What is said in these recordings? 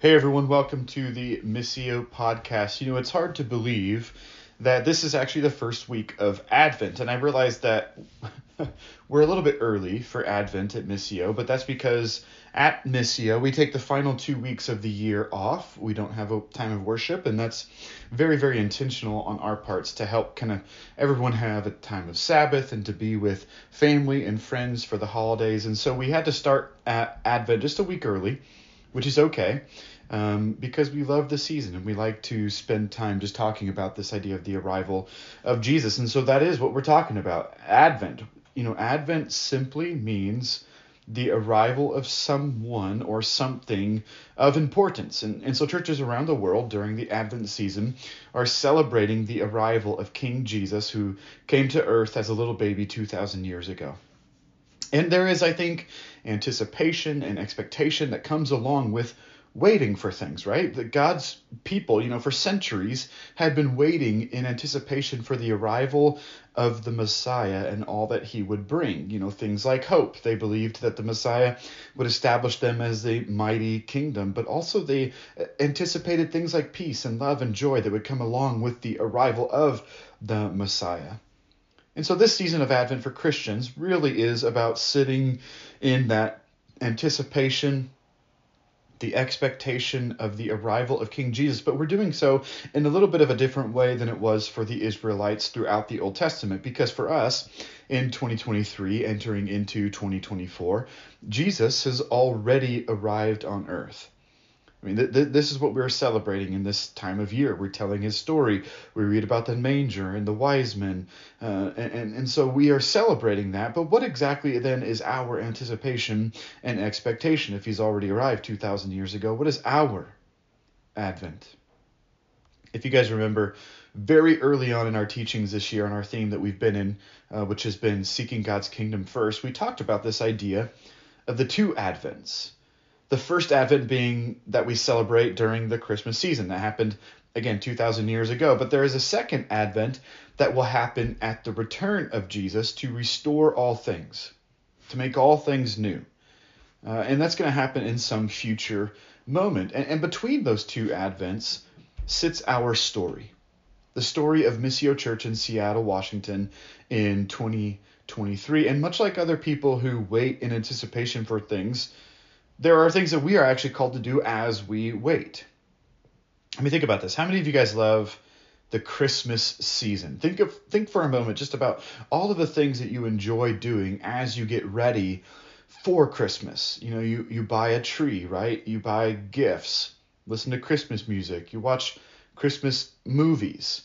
Hey everyone, welcome to the Missio podcast. You know, it's hard to believe that this is actually the first week of Advent, and I realize that we're a little bit early for Advent at Missio, but that's because at Missio we take the final two weeks of the year off. We don't have a time of worship, and that's very, very intentional on our parts to help kind of everyone have a time of Sabbath and to be with family and friends for the holidays. And so we had to start at Advent just a week early which is okay um, because we love the season and we like to spend time just talking about this idea of the arrival of Jesus. And so that is what we're talking about Advent. You know, Advent simply means the arrival of someone or something of importance. And, and so churches around the world during the Advent season are celebrating the arrival of King Jesus who came to earth as a little baby 2,000 years ago. And there is, I think, anticipation and expectation that comes along with waiting for things, right? That God's people, you know, for centuries had been waiting in anticipation for the arrival of the Messiah and all that he would bring. You know, things like hope. They believed that the Messiah would establish them as a mighty kingdom, but also they anticipated things like peace and love and joy that would come along with the arrival of the Messiah. And so this season of Advent for Christians really is about sitting in that anticipation, the expectation of the arrival of King Jesus, but we're doing so in a little bit of a different way than it was for the Israelites throughout the Old Testament. Because for us, in 2023, entering into 2024, Jesus has already arrived on earth. I mean, th- th- this is what we're celebrating in this time of year. We're telling his story. We read about the manger and the wise men. Uh, and, and, and so we are celebrating that. But what exactly then is our anticipation and expectation if he's already arrived 2,000 years ago? What is our Advent? If you guys remember, very early on in our teachings this year on our theme that we've been in, uh, which has been seeking God's kingdom first, we talked about this idea of the two Advents the first Advent being that we celebrate during the Christmas season. That happened, again, 2,000 years ago. But there is a second Advent that will happen at the return of Jesus to restore all things, to make all things new. Uh, and that's going to happen in some future moment. And, and between those two Advents sits our story the story of Missio Church in Seattle, Washington in 2023. And much like other people who wait in anticipation for things, there are things that we are actually called to do as we wait. I mean, think about this. How many of you guys love the Christmas season? Think of think for a moment just about all of the things that you enjoy doing as you get ready for Christmas. You know, you you buy a tree, right? You buy gifts, listen to Christmas music, you watch Christmas movies.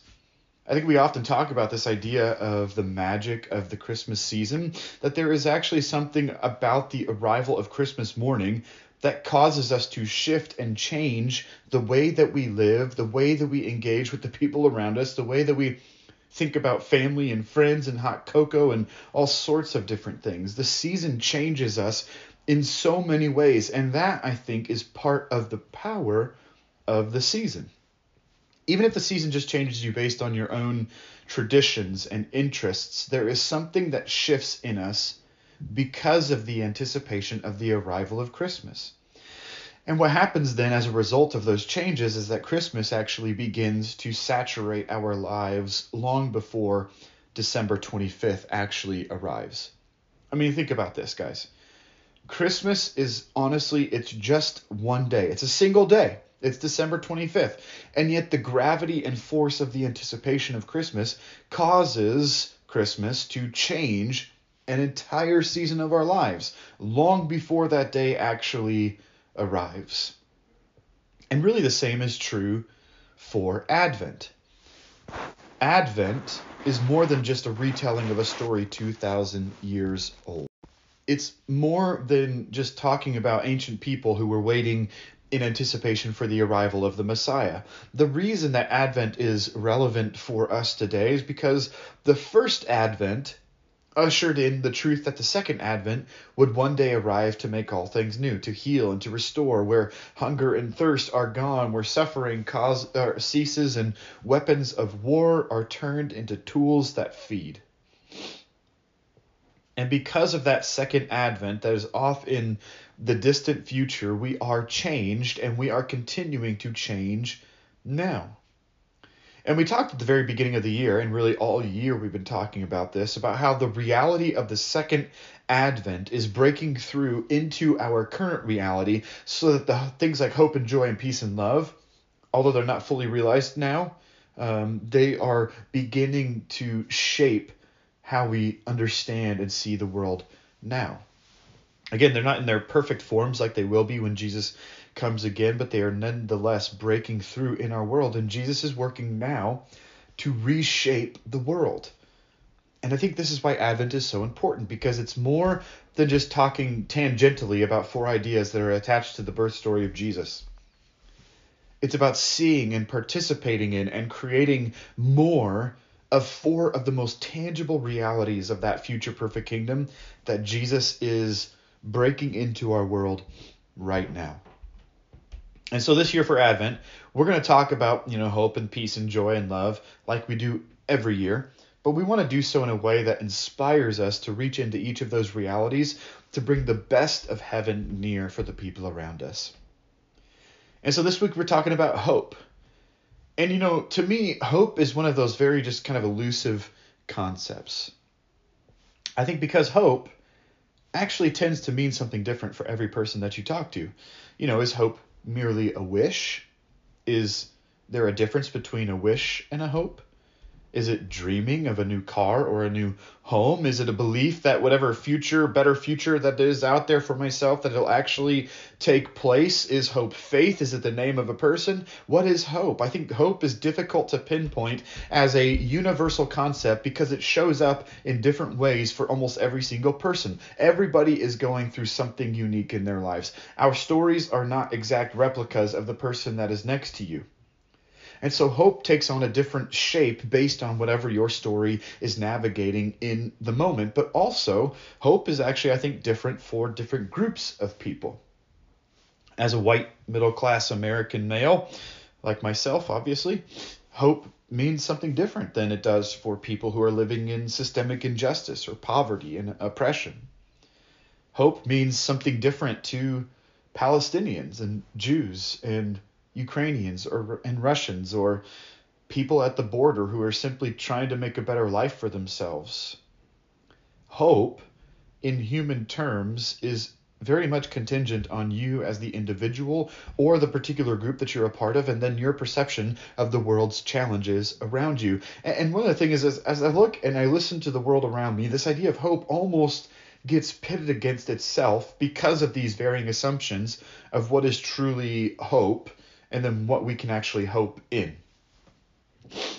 I think we often talk about this idea of the magic of the Christmas season, that there is actually something about the arrival of Christmas morning that causes us to shift and change the way that we live, the way that we engage with the people around us, the way that we think about family and friends and hot cocoa and all sorts of different things. The season changes us in so many ways, and that I think is part of the power of the season even if the season just changes you based on your own traditions and interests, there is something that shifts in us because of the anticipation of the arrival of Christmas. And what happens then as a result of those changes is that Christmas actually begins to saturate our lives long before December 25th actually arrives. I mean, think about this, guys. Christmas is honestly, it's just one day, it's a single day. It's December 25th. And yet, the gravity and force of the anticipation of Christmas causes Christmas to change an entire season of our lives long before that day actually arrives. And really, the same is true for Advent. Advent is more than just a retelling of a story 2,000 years old. It's more than just talking about ancient people who were waiting in anticipation for the arrival of the Messiah. The reason that Advent is relevant for us today is because the first Advent ushered in the truth that the second advent would one day arrive to make all things new, to heal and to restore, where hunger and thirst are gone, where suffering cause, uh, ceases, and weapons of war are turned into tools that feed. And because of that second advent that is often the distant future, we are changed and we are continuing to change now. And we talked at the very beginning of the year, and really all year we've been talking about this, about how the reality of the second advent is breaking through into our current reality so that the things like hope and joy and peace and love, although they're not fully realized now, um, they are beginning to shape how we understand and see the world now. Again, they're not in their perfect forms like they will be when Jesus comes again, but they are nonetheless breaking through in our world. And Jesus is working now to reshape the world. And I think this is why Advent is so important because it's more than just talking tangentially about four ideas that are attached to the birth story of Jesus. It's about seeing and participating in and creating more of four of the most tangible realities of that future perfect kingdom that Jesus is breaking into our world right now. And so this year for Advent, we're going to talk about, you know, hope and peace and joy and love like we do every year, but we want to do so in a way that inspires us to reach into each of those realities to bring the best of heaven near for the people around us. And so this week we're talking about hope. And you know, to me, hope is one of those very just kind of elusive concepts. I think because hope actually tends to mean something different for every person that you talk to. You know, is hope merely a wish? Is there a difference between a wish and a hope? Is it dreaming of a new car or a new home? Is it a belief that whatever future, better future that is out there for myself, that it'll actually take place? Is hope faith? Is it the name of a person? What is hope? I think hope is difficult to pinpoint as a universal concept because it shows up in different ways for almost every single person. Everybody is going through something unique in their lives. Our stories are not exact replicas of the person that is next to you. And so hope takes on a different shape based on whatever your story is navigating in the moment. But also, hope is actually, I think, different for different groups of people. As a white middle class American male, like myself, obviously, hope means something different than it does for people who are living in systemic injustice or poverty and oppression. Hope means something different to Palestinians and Jews and Ukrainians or and Russians or people at the border who are simply trying to make a better life for themselves. Hope, in human terms, is very much contingent on you as the individual or the particular group that you're a part of, and then your perception of the world's challenges around you. And one of the things is, as I look and I listen to the world around me, this idea of hope almost gets pitted against itself because of these varying assumptions of what is truly hope and then what we can actually hope in.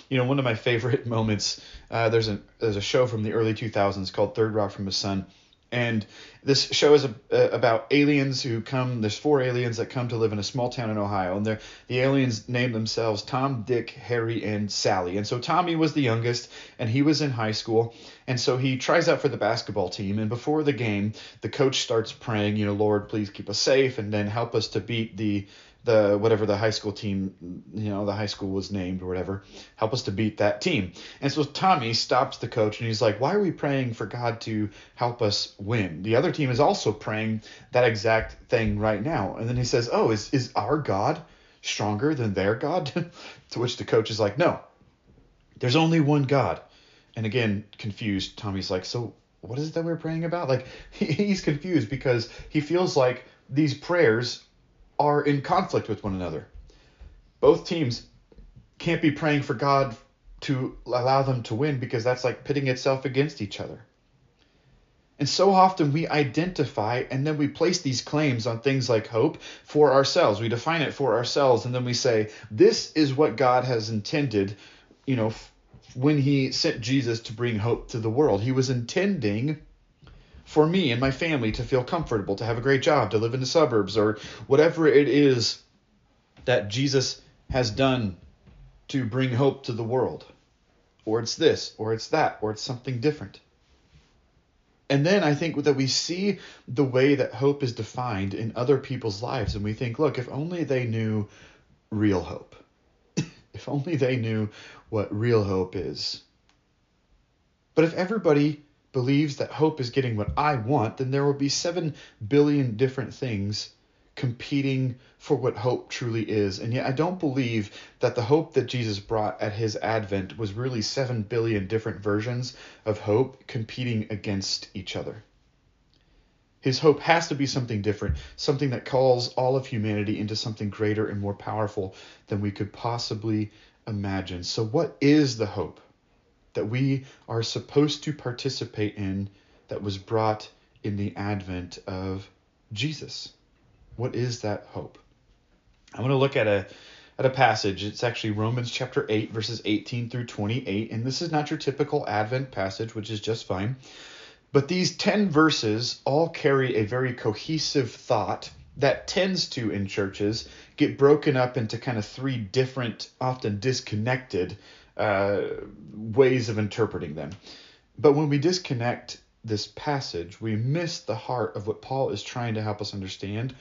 You know, one of my favorite moments. Uh, there's a there's a show from the early 2000s called Third Rock from the Sun, and this show is a, uh, about aliens who come. There's four aliens that come to live in a small town in Ohio, and they're, the aliens name themselves Tom, Dick, Harry, and Sally. And so Tommy was the youngest, and he was in high school, and so he tries out for the basketball team. And before the game, the coach starts praying, you know, Lord, please keep us safe, and then help us to beat the the whatever the high school team, you know, the high school was named or whatever, help us to beat that team. And so Tommy stops the coach and he's like, "Why are we praying for God to help us win? The other team is also praying that exact thing right now." And then he says, "Oh, is is our God stronger than their God?" to which the coach is like, "No. There's only one God." And again, confused, Tommy's like, "So what is it that we're praying about?" Like he's confused because he feels like these prayers are in conflict with one another. Both teams can't be praying for God to allow them to win because that's like pitting itself against each other. And so often we identify and then we place these claims on things like hope for ourselves. We define it for ourselves and then we say, this is what God has intended, you know, when he sent Jesus to bring hope to the world. He was intending for me and my family to feel comfortable, to have a great job, to live in the suburbs, or whatever it is that Jesus has done to bring hope to the world. Or it's this, or it's that, or it's something different. And then I think that we see the way that hope is defined in other people's lives, and we think, look, if only they knew real hope. if only they knew what real hope is. But if everybody believes that hope is getting what I want, then there will be 7 billion different things competing for what hope truly is. And yet, I don't believe that the hope that Jesus brought at his advent was really 7 billion different versions of hope competing against each other. His hope has to be something different, something that calls all of humanity into something greater and more powerful than we could possibly imagine. So, what is the hope that we are supposed to participate in that was brought in the advent of Jesus? What is that hope? I want to look at a at a passage. It's actually Romans chapter 8 verses 18 through 28 and this is not your typical advent passage, which is just fine. But these 10 verses all carry a very cohesive thought that tends to in churches get broken up into kind of three different, often disconnected uh, ways of interpreting them. But when we disconnect this passage, we miss the heart of what Paul is trying to help us understand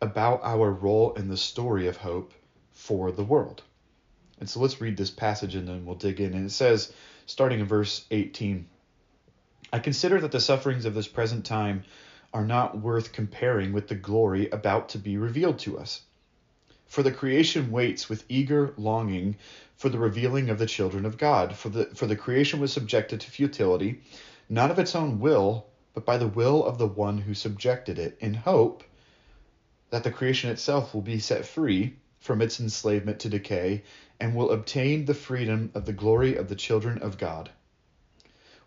about our role in the story of hope for the world. And so let's read this passage and then we'll dig in. And it says, starting in verse 18, I consider that the sufferings of this present time are not worth comparing with the glory about to be revealed to us. For the creation waits with eager longing for the revealing of the children of God. For the, for the creation was subjected to futility, not of its own will, but by the will of the one who subjected it, in hope that the creation itself will be set free from its enslavement to decay and will obtain the freedom of the glory of the children of God.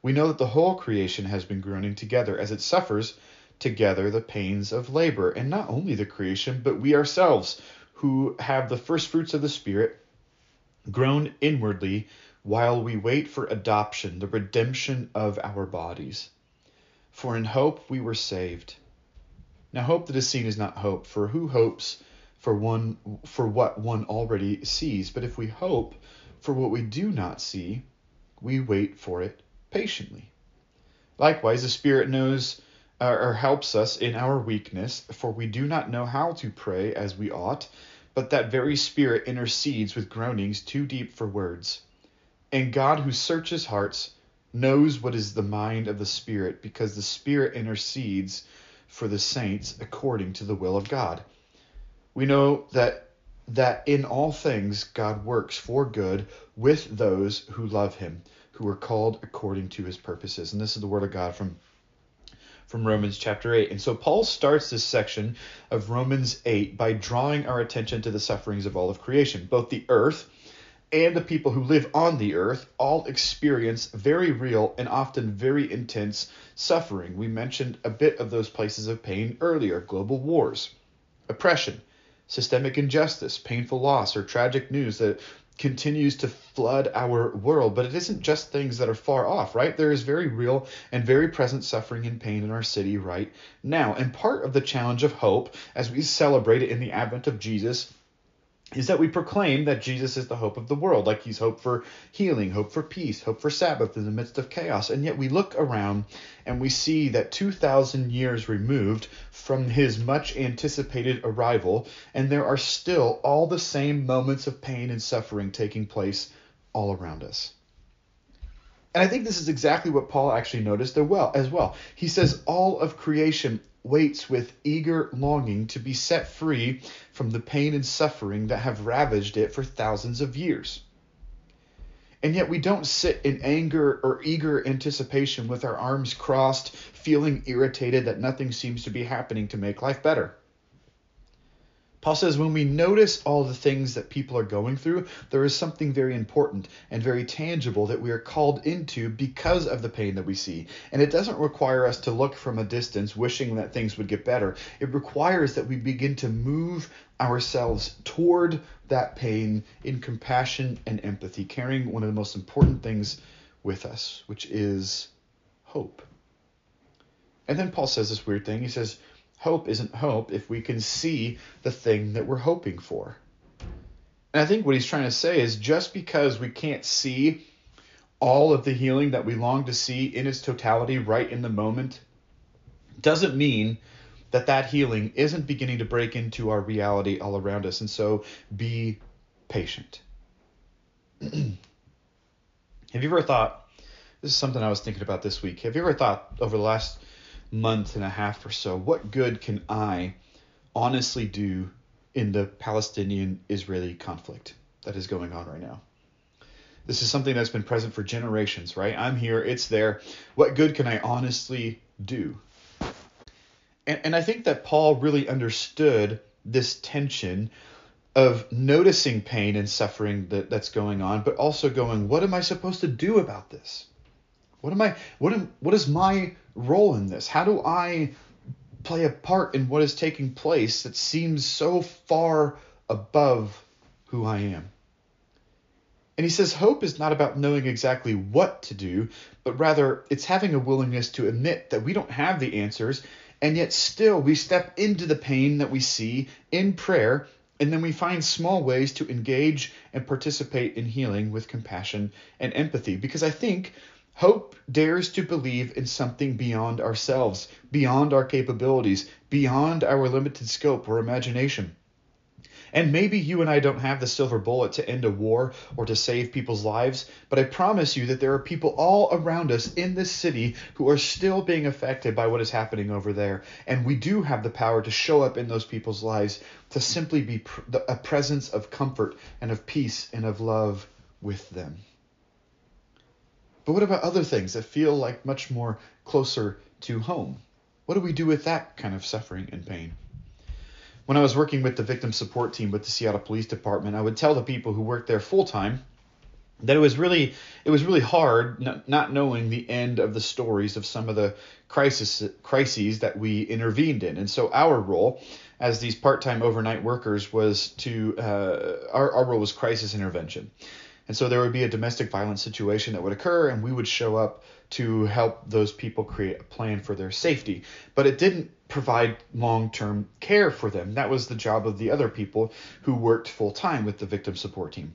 We know that the whole creation has been groaning together as it suffers together the pains of labor, and not only the creation, but we ourselves, who have the first fruits of the Spirit, groan inwardly while we wait for adoption, the redemption of our bodies. For in hope we were saved. Now hope that is seen is not hope, for who hopes for one for what one already sees? But if we hope for what we do not see, we wait for it patiently. Likewise, the Spirit knows uh, or helps us in our weakness, for we do not know how to pray as we ought, but that very Spirit intercedes with groanings too deep for words. And God, who searches hearts, knows what is the mind of the Spirit, because the Spirit intercedes for the saints according to the will of God. We know that that in all things God works for good with those who love him, who are called according to his purposes. And this is the word of God from from Romans chapter 8. And so Paul starts this section of Romans 8 by drawing our attention to the sufferings of all of creation. Both the earth and the people who live on the earth all experience very real and often very intense suffering. We mentioned a bit of those places of pain earlier global wars, oppression, systemic injustice, painful loss, or tragic news that continues to flood our world. But it isn't just things that are far off, right? There is very real and very present suffering and pain in our city right now. And part of the challenge of hope as we celebrate it in the advent of Jesus is that we proclaim that Jesus is the hope of the world, like he's hope for healing, hope for peace, hope for Sabbath in the midst of chaos. And yet we look around and we see that 2,000 years removed from his much anticipated arrival, and there are still all the same moments of pain and suffering taking place all around us. And I think this is exactly what Paul actually noticed as well. He says all of creation waits with eager longing to be set free from the pain and suffering that have ravaged it for thousands of years. And yet we don't sit in anger or eager anticipation with our arms crossed, feeling irritated that nothing seems to be happening to make life better. Paul says when we notice all the things that people are going through, there is something very important and very tangible that we are called into because of the pain that we see. And it doesn't require us to look from a distance wishing that things would get better. It requires that we begin to move ourselves toward that pain in compassion and empathy, carrying one of the most important things with us, which is hope. And then Paul says this weird thing. He says, hope isn't hope if we can see the thing that we're hoping for. And I think what he's trying to say is just because we can't see all of the healing that we long to see in its totality right in the moment doesn't mean that that healing isn't beginning to break into our reality all around us. And so be patient. Have you ever thought This is something I was thinking about this week. Have you ever thought over the last month and a half or so, what good can I honestly do in the Palestinian Israeli conflict that is going on right now? This is something that's been present for generations, right? I'm here, it's there. What good can I honestly do? And, and I think that Paul really understood this tension of noticing pain and suffering that, that's going on, but also going, what am I supposed to do about this? What am I what am what is my role in this? How do I play a part in what is taking place that seems so far above who I am? And he says hope is not about knowing exactly what to do, but rather it's having a willingness to admit that we don't have the answers, and yet still we step into the pain that we see in prayer, and then we find small ways to engage and participate in healing with compassion and empathy. Because I think Hope dares to believe in something beyond ourselves, beyond our capabilities, beyond our limited scope or imagination. And maybe you and I don't have the silver bullet to end a war or to save people's lives, but I promise you that there are people all around us in this city who are still being affected by what is happening over there. And we do have the power to show up in those people's lives to simply be a presence of comfort and of peace and of love with them. But what about other things that feel like much more closer to home? What do we do with that kind of suffering and pain? When I was working with the victim support team with the Seattle Police Department, I would tell the people who worked there full time that it was really it was really hard not, not knowing the end of the stories of some of the crisis crises that we intervened in. And so our role as these part-time overnight workers was to uh, our, our role was crisis intervention. And so there would be a domestic violence situation that would occur, and we would show up to help those people create a plan for their safety. But it didn't provide long term care for them. That was the job of the other people who worked full time with the victim support team.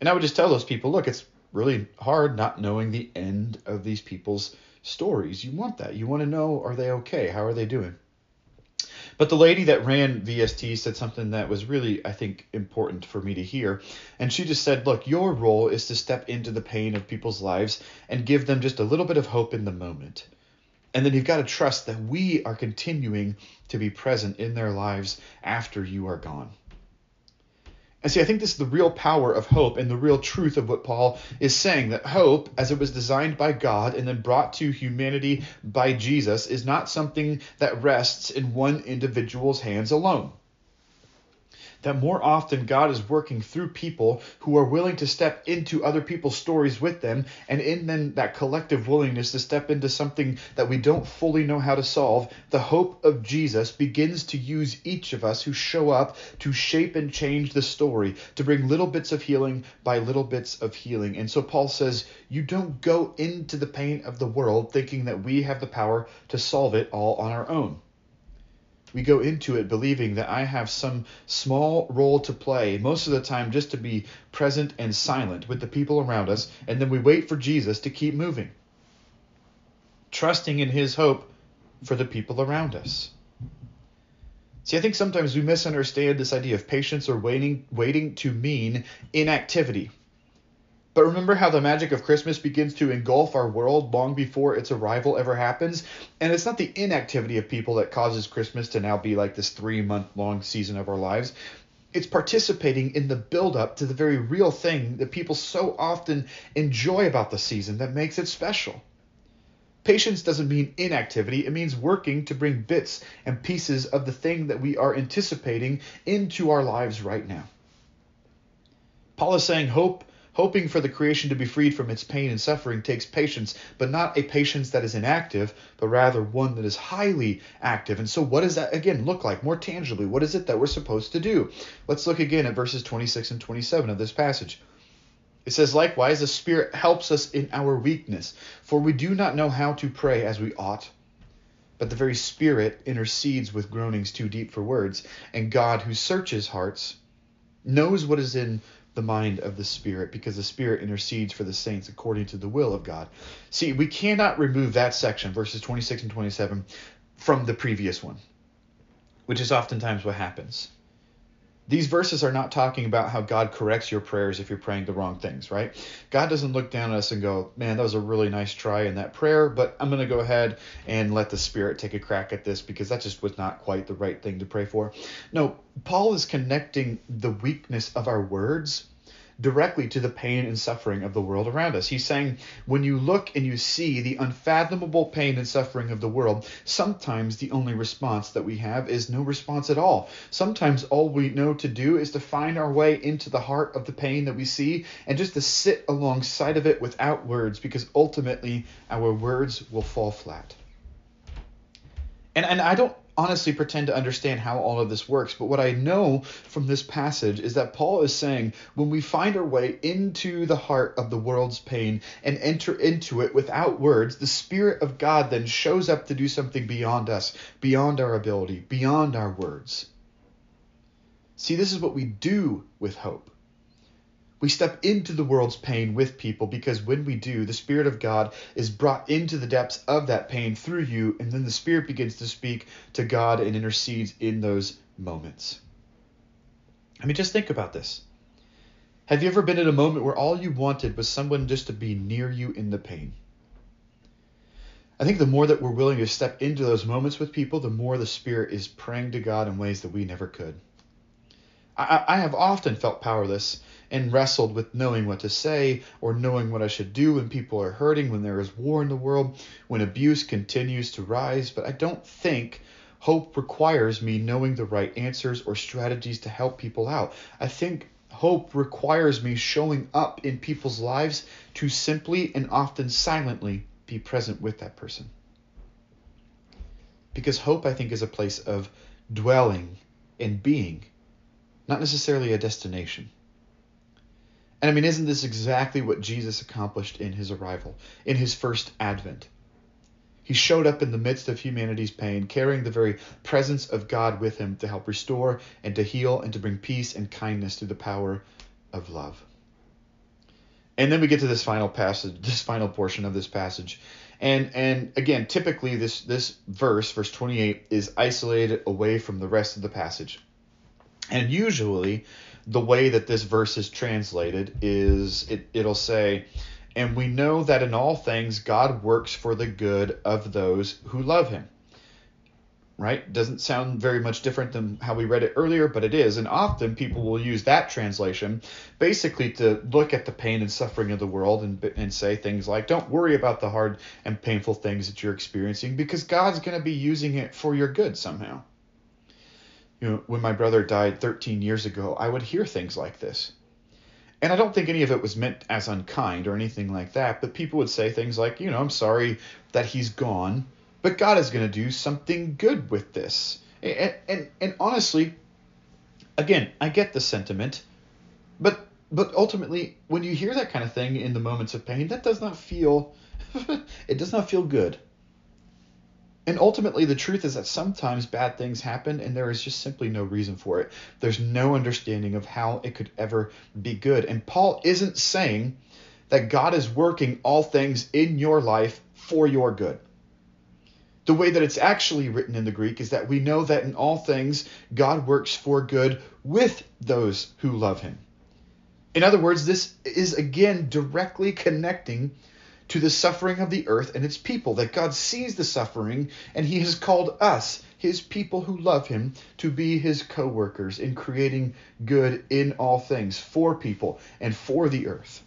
And I would just tell those people look, it's really hard not knowing the end of these people's stories. You want that. You want to know are they okay? How are they doing? But the lady that ran VST said something that was really, I think, important for me to hear. And she just said, Look, your role is to step into the pain of people's lives and give them just a little bit of hope in the moment. And then you've got to trust that we are continuing to be present in their lives after you are gone. And see, I think this is the real power of hope and the real truth of what Paul is saying that hope, as it was designed by God and then brought to humanity by Jesus, is not something that rests in one individual's hands alone that more often God is working through people who are willing to step into other people's stories with them, and in then that collective willingness to step into something that we don't fully know how to solve, the hope of Jesus begins to use each of us who show up to shape and change the story, to bring little bits of healing by little bits of healing. And so Paul says, You don't go into the pain of the world thinking that we have the power to solve it all on our own we go into it believing that I have some small role to play, most of the time just to be present and silent with the people around us, and then we wait for Jesus to keep moving, trusting in his hope for the people around us. See, I think sometimes we misunderstand this idea of patience or waiting waiting to mean inactivity. But remember how the magic of Christmas begins to engulf our world long before its arrival ever happens? And it's not the inactivity of people that causes Christmas to now be like this three month long season of our lives. It's participating in the build up to the very real thing that people so often enjoy about the season that makes it special. Patience doesn't mean inactivity, it means working to bring bits and pieces of the thing that we are anticipating into our lives right now. Paul is saying hope Hoping for the creation to be freed from its pain and suffering takes patience, but not a patience that is inactive, but rather one that is highly active. And so, what does that again look like more tangibly? What is it that we're supposed to do? Let's look again at verses 26 and 27 of this passage. It says, Likewise, the Spirit helps us in our weakness, for we do not know how to pray as we ought. But the very Spirit intercedes with groanings too deep for words, and God, who searches hearts, knows what is in the mind of the Spirit because the Spirit intercedes for the saints according to the will of God. See, we cannot remove that section, verses 26 and 27, from the previous one, which is oftentimes what happens. These verses are not talking about how God corrects your prayers if you're praying the wrong things, right? God doesn't look down at us and go, man, that was a really nice try in that prayer, but I'm going to go ahead and let the Spirit take a crack at this because that just was not quite the right thing to pray for. No, Paul is connecting the weakness of our words directly to the pain and suffering of the world around us. He's saying, when you look and you see the unfathomable pain and suffering of the world, sometimes the only response that we have is no response at all. Sometimes all we know to do is to find our way into the heart of the pain that we see and just to sit alongside of it without words, because ultimately our words will fall flat. And, and I don't honestly pretend to understand how all of this works, but what I know from this passage is that Paul is saying when we find our way into the heart of the world's pain and enter into it without words, the Spirit of God then shows up to do something beyond us, beyond our ability, beyond our words. See, this is what we do with hope. We step into the world's pain with people because when we do, the Spirit of God is brought into the depths of that pain through you, and then the Spirit begins to speak to God and intercedes in those moments. I mean, just think about this. Have you ever been in a moment where all you wanted was someone just to be near you in the pain? I think the more that we're willing to step into those moments with people, the more the Spirit is praying to God in ways that we never could. I, I have often felt powerless and wrestled with knowing what to say or knowing what I should do when people are hurting, when there is war in the world, when abuse continues to rise. But I don't think hope requires me knowing the right answers or strategies to help people out. I think hope requires me showing up in people's lives to simply and often silently be present with that person. Because hope, I think, is a place of dwelling and being, not necessarily a destination. And I mean, isn't this exactly what Jesus accomplished in his arrival, in his first advent? He showed up in the midst of humanity's pain, carrying the very presence of God with him to help restore and to heal and to bring peace and kindness through the power of love. And then we get to this final passage, this final portion of this passage. And and again, typically this this verse, verse 28, is isolated away from the rest of the passage. And usually the way that this verse is translated is it, it'll say, and we know that in all things God works for the good of those who love him. Right? Doesn't sound very much different than how we read it earlier, but it is. And often people will use that translation basically to look at the pain and suffering of the world and, and say things like, don't worry about the hard and painful things that you're experiencing because God's going to be using it for your good somehow you know, when my brother died 13 years ago, I would hear things like this. And I don't think any of it was meant as unkind or anything like that, but people would say things like, you know, I'm sorry that he's gone, but God is going to do something good with this. And, and, and honestly, again, I get the sentiment, but but ultimately, when you hear that kind of thing in the moments of pain, that does not feel it does not feel good. And ultimately, the truth is that sometimes bad things happen and there is just simply no reason for it. There's no understanding of how it could ever be good. And Paul isn't saying that God is working all things in your life for your good. The way that it's actually written in the Greek is that we know that in all things God works for good with those who love him. In other words, this is again directly connecting to the suffering of the earth and its people, that God sees the suffering and he has called us, his people who love him, to be his co workers in creating good in all things for people and for the earth.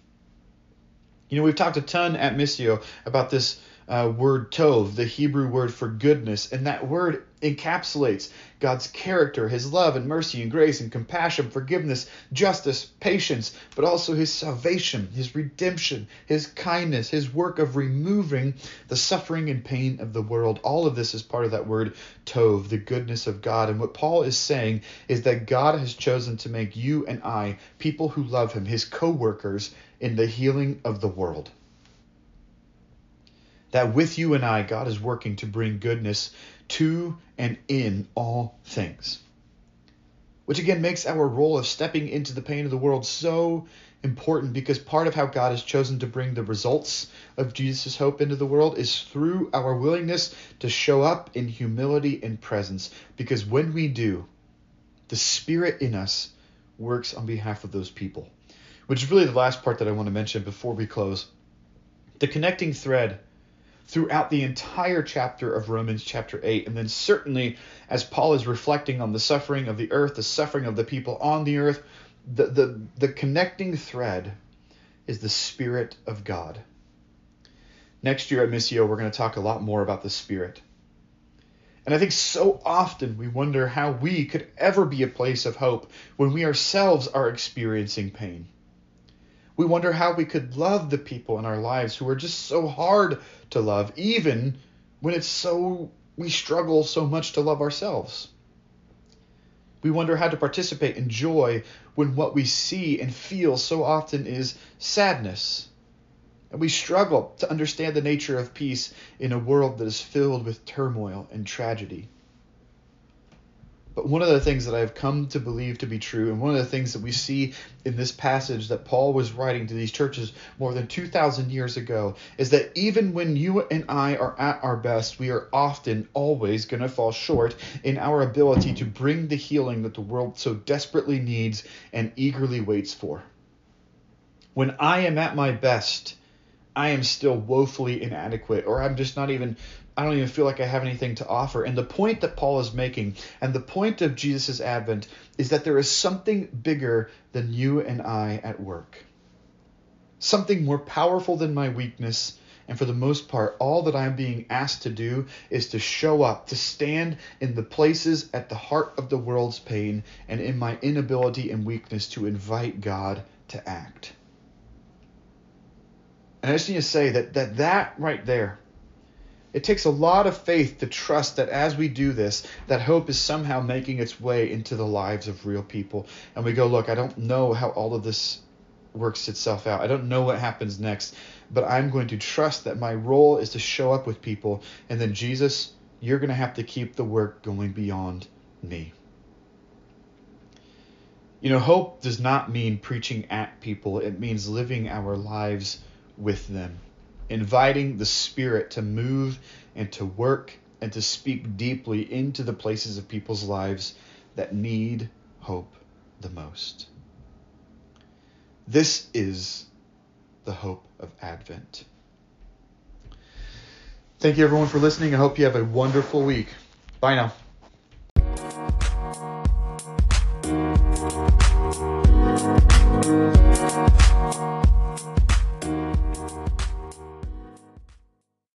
You know, we've talked a ton at Missio about this uh, word tov, the Hebrew word for goodness, and that word encapsulates God's character, his love and mercy and grace and compassion, forgiveness, justice, patience, but also his salvation, his redemption, his kindness, his work of removing the suffering and pain of the world. All of this is part of that word tov, the goodness of God. And what Paul is saying is that God has chosen to make you and I people who love him, his co workers in the healing of the world that with you and I, God is working to bring goodness to and in all things. Which again makes our role of stepping into the pain of the world so important because part of how God has chosen to bring the results of Jesus' hope into the world is through our willingness to show up in humility and presence. Because when we do, the Spirit in us works on behalf of those people. Which is really the last part that I want to mention before we close. The connecting thread throughout the entire chapter of Romans chapter 8. And then, certainly, as Paul is reflecting on the suffering of the earth, the suffering of the people on the earth, the, the, the connecting thread is the Spirit of God. Next year at Missio, we're going to talk a lot more about the Spirit. And I think so often we wonder how we could ever be a place of hope when we ourselves are experiencing pain. We wonder how we could love the people in our lives who are just so hard to love, even when it's so we struggle so much to love ourselves. We wonder how to participate in joy when what we see and feel so often is sadness. And we struggle to understand the nature of peace in a world that is filled with turmoil and tragedy. But one of the things that I've come to believe to be true, and one of the things that we see in this passage that Paul was writing to these churches more than 2,000 years ago, is that even when you and I are at our best, we are often always going to fall short in our ability to bring the healing that the world so desperately needs and eagerly waits for. When I am at my best, I am still woefully inadequate, or I'm just not even I don't even feel like I have anything to offer. And the point that Paul is making, and the point of Jesus' advent, is that there is something bigger than you and I at work. Something more powerful than my weakness. And for the most part, all that I'm being asked to do is to show up, to stand in the places at the heart of the world's pain, and in my inability and weakness to invite God to act. And I just need to say that that, that right there it takes a lot of faith to trust that as we do this, that hope is somehow making its way into the lives of real people. And we go, look, I don't know how all of this works itself out. I don't know what happens next, but I'm going to trust that my role is to show up with people. And then, Jesus, you're going to have to keep the work going beyond me. You know, hope does not mean preaching at people, it means living our lives with them inviting the Spirit to move and to work and to speak deeply into the places of people's lives that need hope the most. This is the hope of Advent. Thank you, everyone, for listening. I hope you have a wonderful week. Bye now.